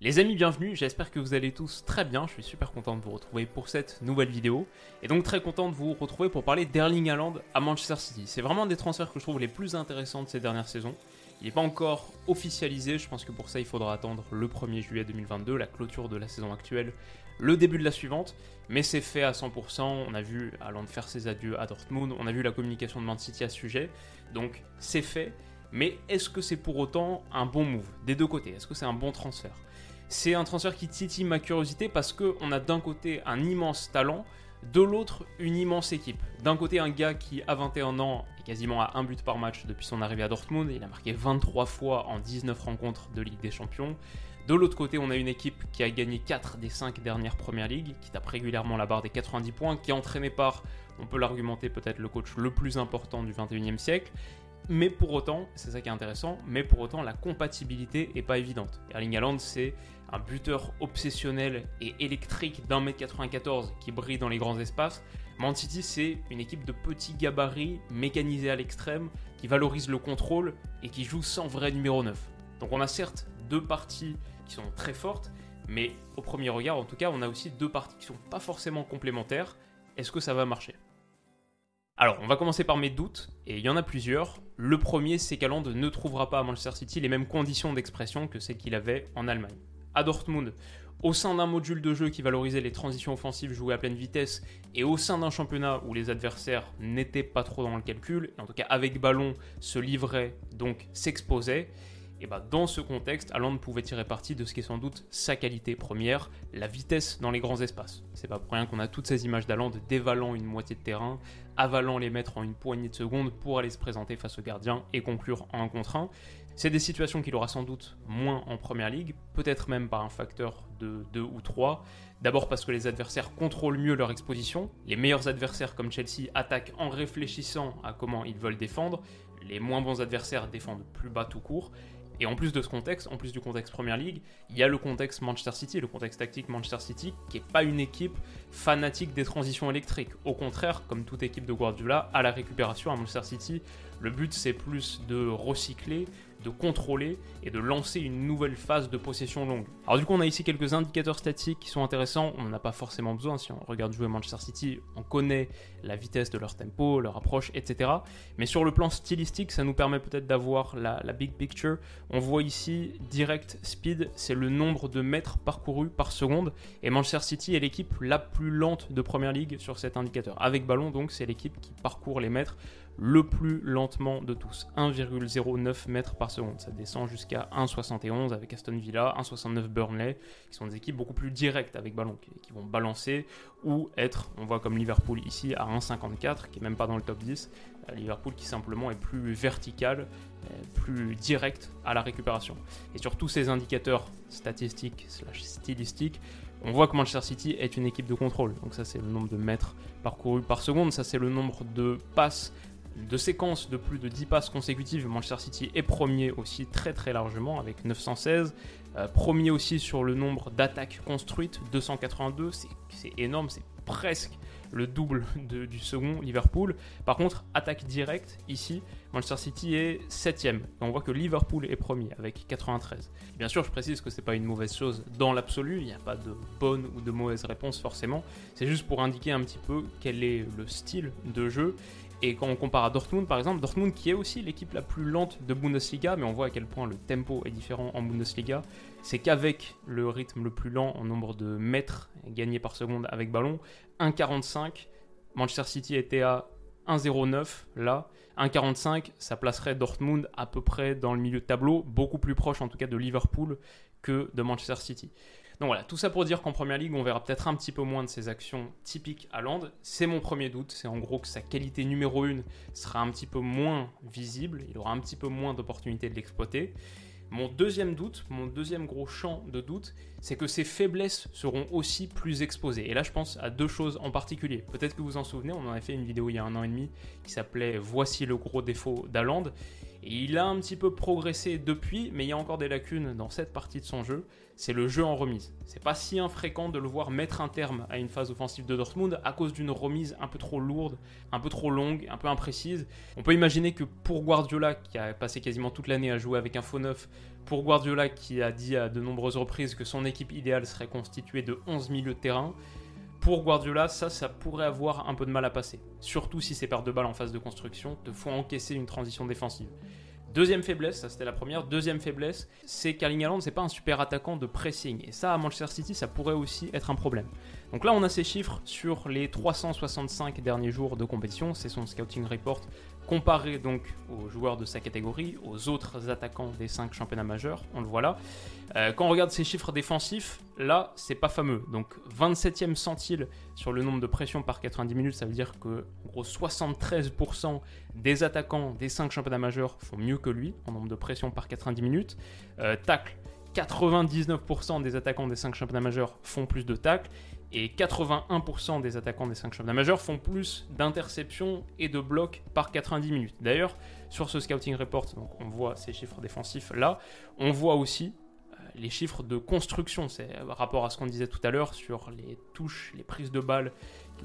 Les amis, bienvenue, j'espère que vous allez tous très bien, je suis super content de vous retrouver pour cette nouvelle vidéo, et donc très content de vous retrouver pour parler d'Erling Haaland à Manchester City. C'est vraiment un des transferts que je trouve les plus intéressants de ces dernières saisons. Il n'est pas encore officialisé, je pense que pour ça il faudra attendre le 1er juillet 2022, la clôture de la saison actuelle, le début de la suivante, mais c'est fait à 100%, on a vu Haaland faire ses adieux à Dortmund, on a vu la communication de Man City à ce sujet, donc c'est fait, mais est-ce que c'est pour autant un bon move des deux côtés? Est-ce que c'est un bon transfert? C'est un transfert qui titille ma curiosité parce qu'on a d'un côté un immense talent, de l'autre une immense équipe. D'un côté un gars qui à 21 ans est quasiment à un but par match depuis son arrivée à Dortmund, il a marqué 23 fois en 19 rencontres de Ligue des Champions. De l'autre côté, on a une équipe qui a gagné 4 des 5 dernières Premières Ligues, qui tape régulièrement la barre des 90 points, qui est entraîné par, on peut l'argumenter peut-être le coach le plus important du 21e siècle, mais pour autant, c'est ça qui est intéressant, mais pour autant la compatibilité est pas évidente. Erling Haaland, c'est un buteur obsessionnel et électrique d'un mètre 94 qui brille dans les grands espaces. Man City, c'est une équipe de petits gabarits, mécanisés à l'extrême, qui valorise le contrôle et qui joue sans vrai numéro 9. Donc on a certes deux parties qui sont très fortes, mais au premier regard, en tout cas, on a aussi deux parties qui sont pas forcément complémentaires. Est-ce que ça va marcher? Alors, on va commencer par mes doutes, et il y en a plusieurs. Le premier, c'est qu'Haaland ne trouvera pas à Manchester City les mêmes conditions d'expression que celles qu'il avait en Allemagne. À Dortmund, au sein d'un module de jeu qui valorisait les transitions offensives jouées à pleine vitesse, et au sein d'un championnat où les adversaires n'étaient pas trop dans le calcul, en tout cas avec ballon, se livraient, donc s'exposaient, et bah dans ce contexte, Haaland pouvait tirer parti de ce qui est sans doute sa qualité première, la vitesse dans les grands espaces. C'est pas pour rien qu'on a toutes ces images d'Haaland dévalant une moitié de terrain, avalant les mètres en une poignée de secondes pour aller se présenter face au gardien et conclure en un contre un. C'est des situations qu'il aura sans doute moins en première ligue, peut-être même par un facteur de 2 ou 3. D'abord parce que les adversaires contrôlent mieux leur exposition. Les meilleurs adversaires comme Chelsea attaquent en réfléchissant à comment ils veulent défendre. Les moins bons adversaires défendent plus bas tout court. Et en plus de ce contexte, en plus du contexte Premier League, il y a le contexte Manchester City, le contexte tactique Manchester City, qui n'est pas une équipe fanatique des transitions électriques. Au contraire, comme toute équipe de Guardiola, à la récupération à Manchester City, le but c'est plus de recycler, de contrôler et de lancer une nouvelle phase de possession longue. Alors du coup on a ici quelques indicateurs statiques qui sont intéressants, on n'en a pas forcément besoin, si on regarde jouer Manchester City, on connaît la vitesse de leur tempo, leur approche, etc. Mais sur le plan stylistique, ça nous permet peut-être d'avoir la, big picture. On voit ici direct speed, c'est le nombre de mètres parcourus par seconde, et Manchester City est l'équipe la plus lente de Première Ligue sur cet indicateur. Avec ballon donc c'est l'équipe qui parcourt les mètres le plus lentement de tous, 1,09 mètres par seconde. Ça descend jusqu'à 1,71 avec Aston Villa, 1,69 Burnley, qui sont des équipes beaucoup plus directes avec ballon, qui, vont balancer ou être, on voit comme Liverpool ici, à 1,54, qui est même pas dans le top 10. Euh, Liverpool qui simplement est plus vertical, euh, plus direct à la récupération. Et sur tous ces indicateurs statistiques slash stylistiques, on voit que Manchester City est une équipe de contrôle. Donc ça c'est le nombre de mètres parcourus par seconde, ça c'est le nombre de passes de séquences de plus de 10 passes consécutives, Manchester City est premier aussi très très largement avec 916. Euh, premier aussi sur le nombre d'attaques construites, 282, c'est énorme, c'est presque le double du second Liverpool. Par contre, attaque directe, ici, Manchester City est 7ème. on voit que Liverpool est premier avec 93. Bien sûr, je précise que ce n'est pas une mauvaise chose dans l'absolu, il n'y a pas de bonne ou de mauvaise réponse forcément. C'est juste pour indiquer un petit peu quel est le style de jeu et quand on compare à Dortmund, par exemple, Dortmund qui est aussi l'équipe la plus lente de Bundesliga, mais on voit à quel point le tempo est différent en Bundesliga, c'est qu'avec le rythme le plus lent en nombre de mètres gagnés par seconde avec ballon, 1,45, Manchester City était à 1,09 là, 1,45, ça placerait Dortmund à peu près dans le milieu de tableau, beaucoup plus proche en tout cas de Liverpool que de Manchester City. Donc voilà, tout ça pour dire qu'en Première Ligue, on verra peut-être un petit peu moins de ses actions typiques à Land. C'est mon premier doute, c'est en gros que sa qualité numéro 1 sera un petit peu moins visible, il aura un petit peu moins d'opportunités de l'exploiter. Mon deuxième doute, mon deuxième gros champ de doute, c'est que ses faiblesses seront aussi plus exposées. Et là, je pense à deux choses en particulier. Peut-être que vous en souvenez, on en a fait une vidéo il y a un an et demi qui s'appelait Voici le gros défaut d'Aland. Et il a un petit peu progressé depuis, mais il y a encore des lacunes dans cette partie de son jeu. C'est le jeu en remise. C'est pas si infréquent de le voir mettre un terme à une phase offensive de Dortmund à cause d'une remise un peu trop lourde, un peu trop longue, un peu imprécise. On peut imaginer que pour Guardiola, qui a passé quasiment toute l'année à jouer avec un faux neuf, pour Guardiola, qui a dit à de nombreuses reprises que son équipe idéale serait constituée de 11 milieux de terrain, pour Guardiola, ça, ça pourrait avoir un peu de mal à passer. Surtout si ces pertes de balles en phase de construction te font encaisser une transition défensive. Deuxième faiblesse, ça c'était la première. Deuxième faiblesse, c'est qu'Erling Haaland, c'est pas un super attaquant de pressing. Et ça, à Manchester City, ça pourrait aussi être un problème. Donc là, on a ces chiffres sur les 365 derniers jours de compétition. C'est son scouting report comparé donc aux joueurs de sa catégorie, aux autres attaquants des 5 championnats majeurs, on le voit là. Euh, quand on regarde ces chiffres défensifs, là, c'est pas fameux. Donc 27e centile sur le nombre de pressions par 90 minutes, ça veut dire que gros 73% des attaquants des 5 championnats majeurs font mieux que lui en nombre de pressions par 90 minutes. Euh, tacle, 99% des attaquants des 5 championnats majeurs font plus de tacles et 81% des attaquants des 5 championnats majeurs font plus d'interceptions et de blocs par 90 minutes. D'ailleurs, sur ce scouting report, donc on voit ces chiffres défensifs là, on voit aussi euh, les chiffres de construction, c'est rapport à ce qu'on disait tout à l'heure sur les touches, les prises de balles,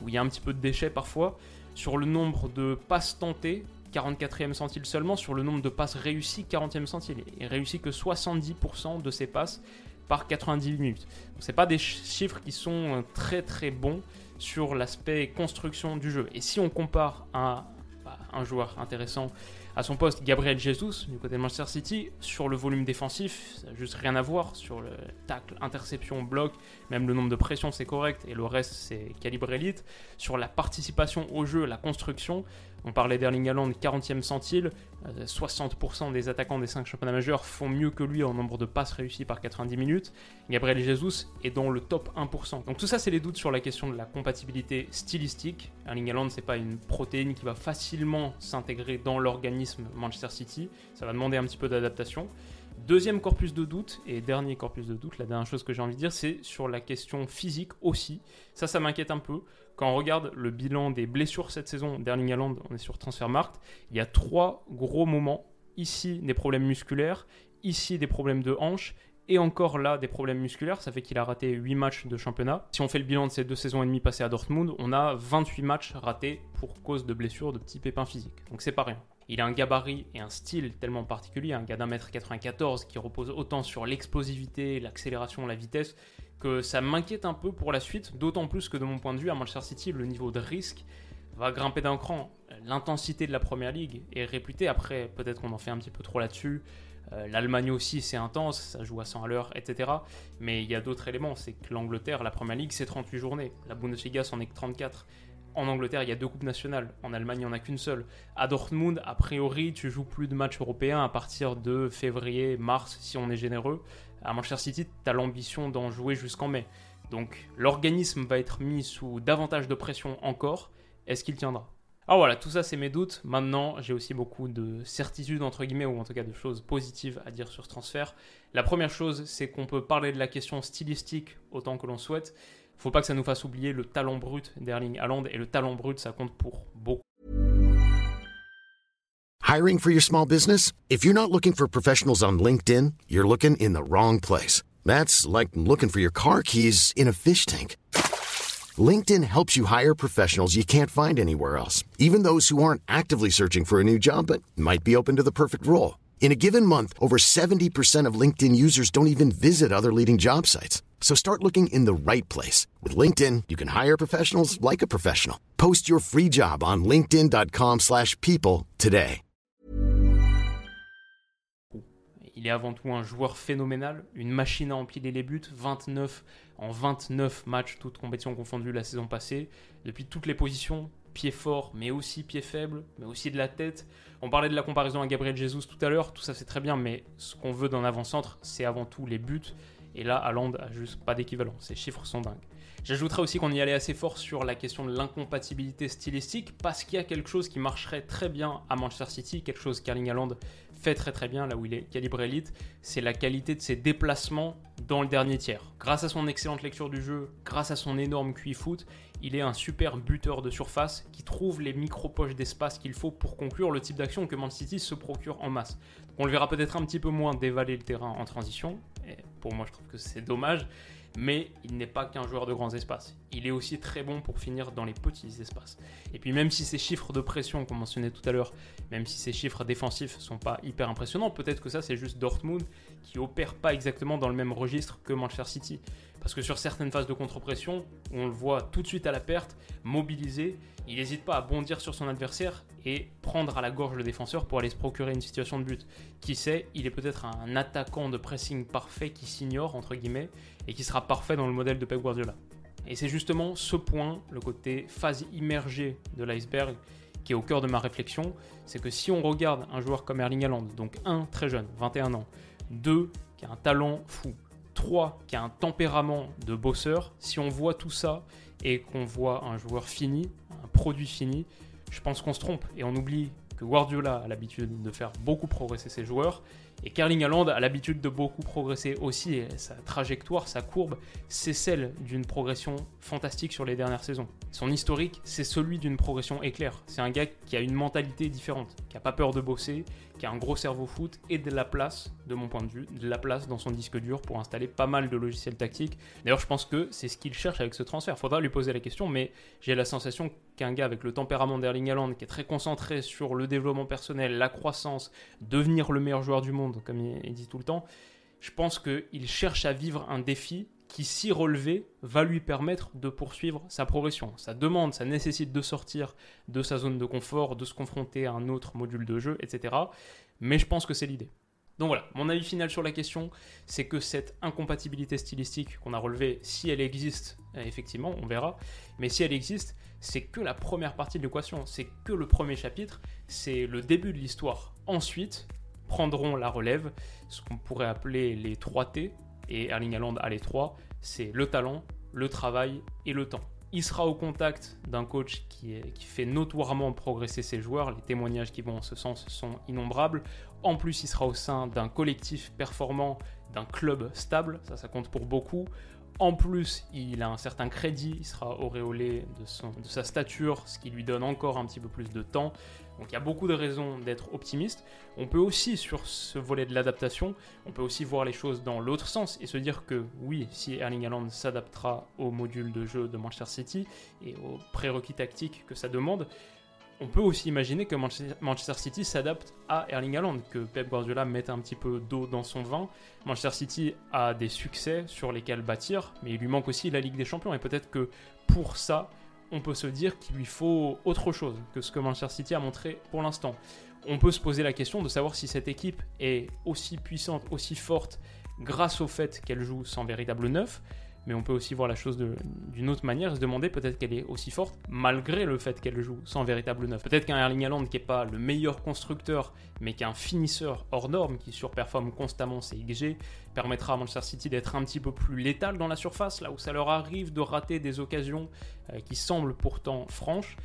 où il y a un petit peu de déchets parfois, sur le nombre de passes tentées, 44e centile seulement, sur le nombre de passes réussies, 40e centile. Il réussit que 70% de ses passes par 90 minutes. Ce pas des chiffres qui sont euh, très très bons sur l'aspect construction du jeu. Et si on compare bah, un joueur intéressant à son poste, Gabriel Jesus, du côté de Manchester City, sur le volume défensif, ça n'a juste rien à voir. Sur le tacle, interception, bloc, même le nombre de pressions, c'est correct. Et le reste, c'est calibre élite. Sur la participation au jeu, la construction, on parlait d'Erling Haaland, 40e centile. 60% euh, des attaquants des 5 championnats majeurs font mieux que lui en nombre de passes réussies par 90 minutes. Gabriel Jesus est dans le top 1%. Donc tout ça, c'est les doutes sur la question de la compatibilité stylistique. Erling Haaland, c'est pas une protéine qui va facilement s'intégrer dans l'organisme Manchester City. Ça va demander un petit peu d'adaptation. Deuxième corpus de doute, et dernier corpus de doute, la dernière chose que j'ai envie de dire, c'est sur la question physique aussi. Ça, ça m'inquiète un peu. Quand on regarde le bilan des blessures cette saison d'Erling Haaland, on est sur Transfermarkt, il y a trois gros moments. Ici, des problèmes musculaires, ici, des problèmes de hanche, et encore là, des problèmes musculaires. Ça fait qu'il a raté 8 matchs de championnat. Si on fait le bilan de ces deux saisons et demie passées à Dortmund, on a 28 matchs ratés pour cause de blessures, de petits pépins physiques. Donc c'est pas rien. Il a un gabarit et un style tellement particulier, un gars d'un mètre 94 qui repose autant sur l'explosivité, l'accélération, la vitesse, que ça m'inquiète un peu pour la suite, d'autant plus que de mon point de vue, à Manchester City, le niveau de risque va grimper d'un cran. L'intensité de la Première Ligue est réputée, après peut-être qu'on en fait un petit peu trop là-dessus, euh, L'Allemagne aussi, c'est intense, ça joue à 100 à l'heure, etc. Mais il y a d'autres éléments, c'est que l'Angleterre, la Première Ligue, c'est 38 journées. La Bundesliga, c'en est que 34. En Angleterre, il y a deux coupes nationales. En Allemagne, il n'y en a qu'une seule. À Dortmund, a priori, tu joues plus de matchs européens à partir de février, mars, si on est généreux. À Manchester City, tu as l'ambition d'en jouer jusqu'en mai. Donc l'organisme va être mis sous davantage de pression encore. Est-ce qu'il tiendra? Alors voilà, tout ça c'est mes doutes. Maintenant, j'ai aussi beaucoup de certitudes, entre guillemets, ou en tout cas de choses positives à dire sur ce transfert. La première chose, c'est qu'on peut parler de la question stylistique autant que l'on souhaite faut pas que ça nous fasse oublier le talent brut d'Erling Haaland et le talent brut ça compte pour beaucoup. Hiring for your small business? If you're not looking for professionals on LinkedIn, you're looking in the wrong place. That's like looking for your car keys in a fish tank. LinkedIn helps you hire professionals you can't find anywhere else, even those who aren't actively searching for a new job but might be open to the perfect role. In a given month, over 70% of LinkedIn users don't even visit other leading job sites. So start looking in the right place. With LinkedIn, you can hire professionals like a professional. Post your free job on linkedin.com slash people today. Il est avant tout un joueur phénoménal, une machine à empiler les buts, 29 en 29 matchs, toutes compétitions confondues la saison passée, depuis toutes les positions, pied fort, mais aussi pied faible, mais aussi de la tête. On parlait de la comparaison à Gabriel Jesus tout à l'heure, tout ça c'est très bien, mais ce qu'on veut dans l'avant-centre, c'est avant tout les buts. Et là, Haaland a juste pas d'équivalent. Ces chiffres sont dingues. J'ajouterais aussi qu'on y allait assez fort sur la question de l'incompatibilité stylistique, parce qu'il y a quelque chose qui marcherait très bien à Manchester City, quelque chose qu'Erling Haaland fait très très bien, là où il est calibré élite, c'est la qualité de ses déplacements dans le dernier tiers. Grâce à son excellente lecture du jeu, grâce à son énorme QI foot, il est un super buteur de surface qui trouve les micro-poches d'espace qu'il faut pour conclure le type d'action que Man City se procure en masse. on le verra peut-être un petit peu moins dévaler le terrain en transition, pour moi je trouve que c'est dommage, mais il n'est pas qu'un joueur de grands espaces. Il est aussi très bon pour finir dans les petits espaces. Et puis même si ces chiffres de pression qu'on mentionnait tout à l'heure, même si ces chiffres défensifs sont pas hyper impressionnants, peut-être que ça c'est juste Dortmund qui opère pas exactement dans le même registre que Manchester City. Parce que sur certaines phases de contre-pression, on le voit tout de suite à la perte, mobilisé, il n'hésite pas à bondir sur son adversaire et prendre à la gorge le défenseur pour aller se procurer une situation de but. Qui sait, il est peut-être un attaquant de pressing parfait qui s'ignore, entre guillemets, et qui sera parfait dans le modèle de Pep Guardiola. Et c'est justement ce point, le côté phase immergée de l'iceberg, qui est au cœur de ma réflexion, c'est que si on regarde un joueur comme Erling Haaland, donc un très jeune, 21 ans, deux qui a un talent fou, 3 qui a un tempérament de bosseur, si on voit tout ça et qu'on voit un joueur fini, un produit fini, je pense qu'on se trompe. Et on oublie que Guardiola a l'habitude de faire beaucoup progresser ses joueurs et Carling Haaland a l'habitude de beaucoup progresser aussi, sa trajectoire, sa courbe, c'est celle d'une progression fantastique sur les dernières saisons. Son historique, c'est celui d'une progression éclair. C'est un gars qui a une mentalité différente, qui a pas peur de bosser, qui a un gros cerveau foot et de la place, de mon point de vue, de la place dans son disque dur pour installer pas mal de logiciels tactiques. D'ailleurs, je pense que c'est ce qu'il cherche avec ce transfert. Faudra lui poser la question, mais j'ai la sensation qu'un gars avec le tempérament d'Erling Haaland, qui est très concentré sur le développement personnel, la croissance, devenir le meilleur joueur du monde, comme il dit tout le temps, je pense qu'il cherche à vivre un défi qui, si relevé, va lui permettre de poursuivre sa progression. Ça demande, ça nécessite de sortir de sa zone de confort, de se confronter à un autre module de jeu, etc. Mais je pense que c'est l'idée. Donc voilà, mon avis final sur la question, c'est que cette incompatibilité stylistique qu'on a relevée, si elle existe, effectivement, on verra, mais si elle existe, c'est que la première partie de l'équation, c'est que le premier chapitre, c'est le début de l'histoire. Ensuite, prendront la relève, ce qu'on pourrait appeler les 3 T, et Erling Haaland a les 3, c'est le talent, le travail et le temps. Il sera au contact d'un coach qui, fait notoirement progresser ses joueurs. Les témoignages qui vont en ce sens sont innombrables. En plus, il sera au sein d'un collectif performant, d'un club stable. Ça, ça compte pour beaucoup. En plus, il a un certain crédit, il sera auréolé de sa stature, ce qui lui donne encore un petit peu plus de temps. Donc il y a beaucoup de raisons d'être optimiste. On peut aussi, sur ce volet de l'adaptation, on peut aussi voir les choses dans l'autre sens et se dire que oui, si Erling Haaland s'adaptera au module de jeu de Manchester City et aux prérequis tactiques que ça demande, on peut aussi imaginer que Manchester City s'adapte à Erling Haaland, que Pep Guardiola mette un petit peu d'eau dans son vin. Manchester City a des succès sur lesquels bâtir, mais il lui manque aussi la Ligue des Champions. Et peut-être que pour ça, on peut se dire qu'il lui faut autre chose que ce que Manchester City a montré pour l'instant. On peut se poser la question de savoir si cette équipe est aussi puissante, aussi forte, grâce au fait qu'elle joue sans véritable neuf, mais on peut aussi voir la chose d'une autre manière et se demander peut-être qu'elle est aussi forte malgré le fait qu'elle joue sans véritable neuf. Peut-être qu'un Erling Haaland qui n'est pas le meilleur constructeur, mais qui un finisseur hors norme, qui surperforme constamment ses XG, permettra à Manchester City d'être un petit peu plus létal dans la surface, là où ça leur arrive de rater des occasions euh, qui semblent pourtant franches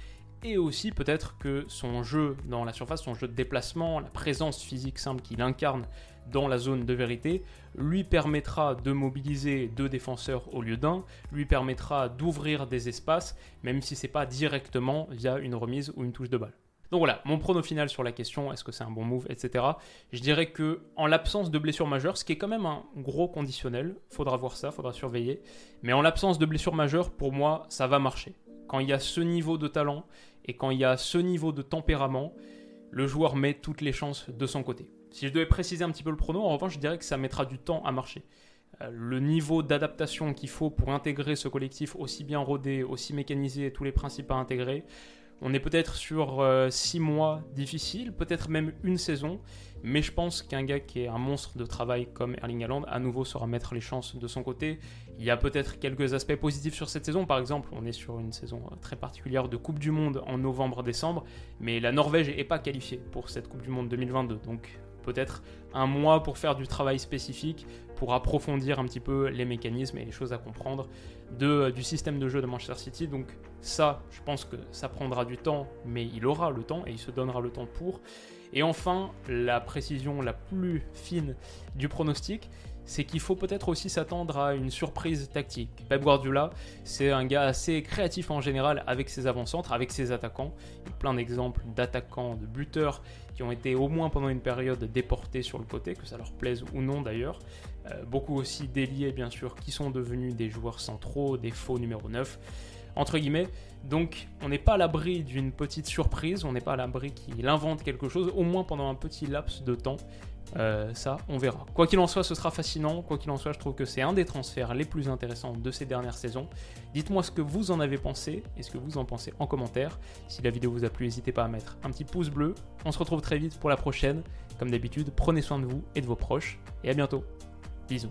et aussi peut-être que son jeu dans la surface, son jeu de déplacement, la présence physique simple qu'il incarne dans la zone de vérité, lui permettra de mobiliser deux défenseurs au lieu d'un, lui permettra d'ouvrir des espaces, même si c'est pas directement via une remise ou une touche de balle. Donc voilà, mon prono final sur la question, est-ce que c'est un bon move, etc. Je dirais que en l'absence de blessure majeure, ce qui est quand même un gros conditionnel, faudra voir ça, faudra surveiller, mais en l'absence de blessure majeure, pour moi, ça va marcher. Quand il y a ce niveau de talent et quand il y a ce niveau de tempérament, le joueur met toutes les chances de son côté. Si je devais préciser un petit peu le prono, en revanche, je dirais que ça mettra du temps à marcher. Euh, le niveau d'adaptation qu'il faut pour intégrer ce collectif aussi bien rodé, aussi mécanisé, tous les principes à intégrer, on est peut-être sur 6 euh, mois difficiles, peut-être même une saison, mais je pense qu'un gars qui est un monstre de travail comme Erling Haaland, à nouveau saura mettre les chances de son côté. Il y a peut-être quelques aspects positifs sur cette saison, par exemple, on est sur une saison euh, très particulière de Coupe du Monde en novembre-décembre, mais la Norvège n'est pas qualifiée pour cette Coupe du Monde 2022, donc peut-être un mois pour faire du travail spécifique, pour approfondir un petit peu les mécanismes et les choses à comprendre de, du système de jeu de Manchester City. Donc ça, je pense que ça prendra du temps, mais il aura le temps et il se donnera le temps pour. Et enfin, la précision la plus fine du pronostic, c'est qu'il faut peut-être aussi s'attendre à une surprise tactique. Pep Guardiola, c'est un gars assez créatif en général avec ses avant-centres, avec ses attaquants. Il y a plein d'exemples d'attaquants, de buteurs qui ont été au moins pendant une période déportés sur le côté, que ça leur plaise ou non d'ailleurs. Euh, beaucoup aussi déliés bien sûr qui sont devenus des joueurs centraux, des faux numéro 9 entre guillemets. Donc on n'est pas à l'abri d'une petite surprise, on n'est pas à l'abri qu'il invente quelque chose, au moins pendant un petit laps de temps. Euh, ça, on verra. Quoi qu'il en soit, ce sera fascinant. Quoi qu'il en soit, je trouve que c'est un des transferts les plus intéressants de ces dernières saisons. Dites-moi ce que vous en avez pensé et ce que vous en pensez en commentaire. Si la vidéo vous a plu, n'hésitez pas à mettre un petit pouce bleu. On se retrouve très vite pour la prochaine. Comme d'habitude, prenez soin de vous et de vos proches. Et à bientôt. Bisous.